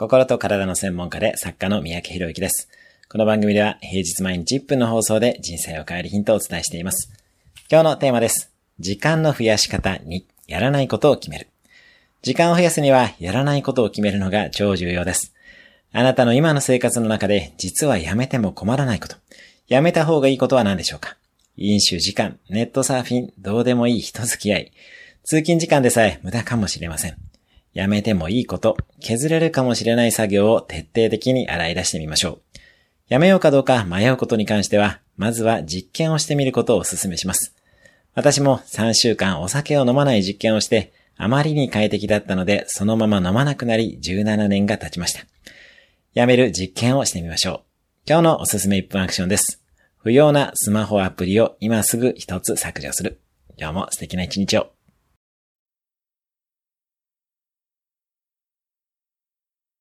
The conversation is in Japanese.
心と体の専門家で作家の三宅博之です。この番組では平日毎日1分の放送で人生を変えるヒントをお伝えしています。今日のテーマです。時間の増やし方にやらないことを決める。時間を増やすにはやらないことを決めるのが超重要です。あなたの今の生活の中で実はやめても困らないこと。やめた方がいいことは何でしょうか？飲酒時間、ネットサーフィン、どうでもいい人付き合い。通勤時間でさえ無駄かもしれません。やめてもいいこと、削れるかもしれない作業を徹底的に洗い出してみましょう。やめようかどうか迷うことに関しては、まずは実験をしてみることをお勧めします。私も3週間お酒を飲まない実験をして、あまりに快適だったので、そのまま飲まなくなり17年が経ちました。やめる実験をしてみましょう。今日のおすすめ1分アクションです。不要なスマホアプリを今すぐ一つ削除する。今日も素敵な一日を。